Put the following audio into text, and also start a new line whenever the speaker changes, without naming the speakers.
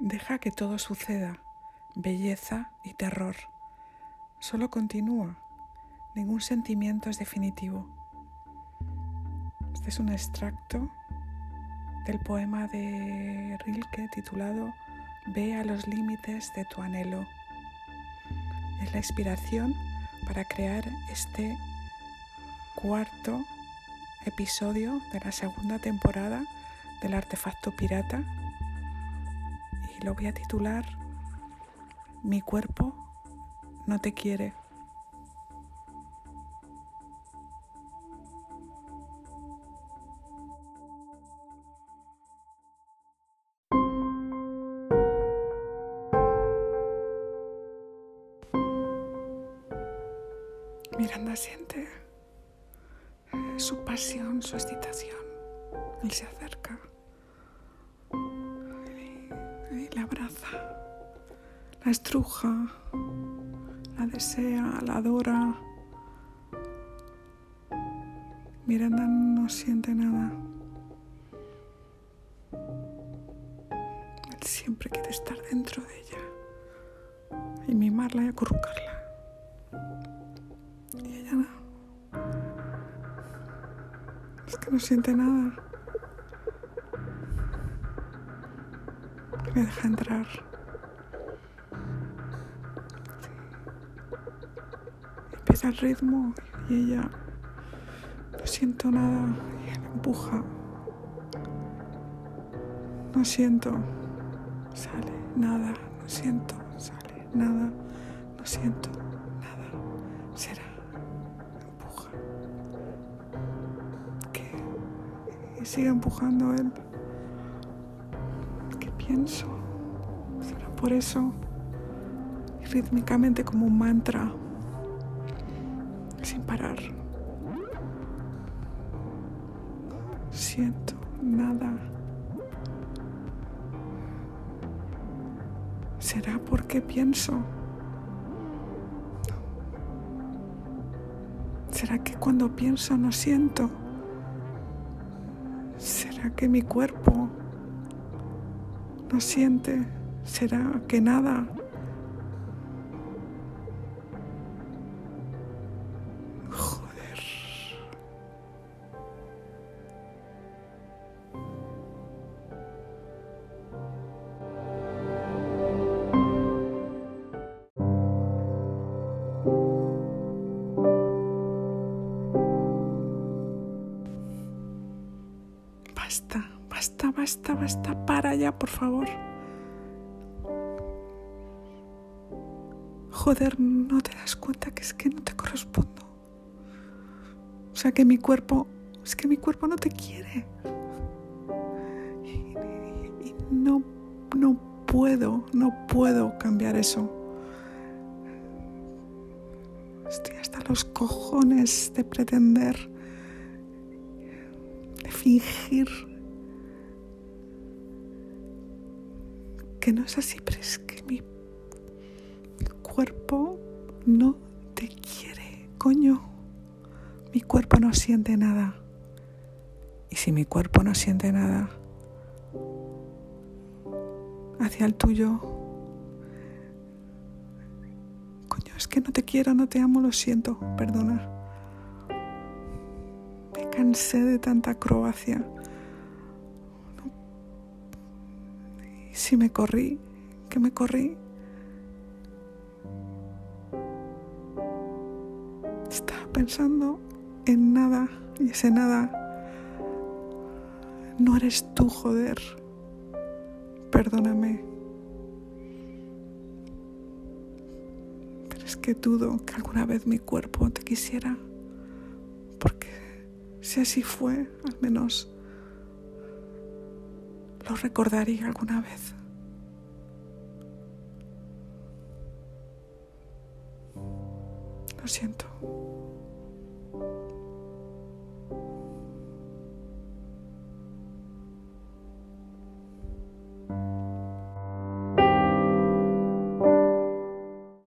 Deja que todo suceda, belleza y terror. Solo continúa. Ningún sentimiento es definitivo. Este es un extracto del poema de Rilke titulado Ve a los límites de tu anhelo. Es la inspiración para crear este cuarto episodio de la segunda temporada del artefacto pirata lo voy a titular Mi cuerpo no te quiere. Miranda siente su pasión, su excitación. Él se acerca la abraza, la estruja, la desea, la adora. Miranda no siente nada. Él siempre quiere estar dentro de ella y mimarla y acurrucarla. Y ella no. Es que no siente nada. Me deja entrar. Empieza el ritmo y ella no siento nada y él empuja. No siento. Sale nada. No siento. Sale nada. No siento nada. Será. Empuja. ¿Qué? Y sigue empujando él. ¿Qué pienso? ¿Será por eso? Rítmicamente como un mantra. Sin parar. Siento nada. ¿Será porque pienso? ¿Será que cuando pienso no siento? ¿Será que mi cuerpo no siente? ¿Será que nada? Joder. Basta, basta, basta, basta. Para ya, por favor. Joder, no te das cuenta que es que no te correspondo. O sea, que mi cuerpo, es que mi cuerpo no te quiere. Y, y- no, no puedo, no puedo cambiar eso. Estoy hasta los cojones de pretender, de fingir que no es así, pero es que mi cuerpo no te quiere, coño. Mi cuerpo no siente nada. Y si mi cuerpo no siente nada hacia el tuyo, coño, es que no te quiero, no te amo, lo siento, perdona. Me cansé de tanta acrobacia. Si me corrí, que me corrí. Estaba pensando en nada y ese nada no eres tú, joder. Perdóname. Pero es que dudo que alguna vez mi cuerpo te quisiera. Porque si así fue, al menos lo recordaría alguna vez. Lo siento.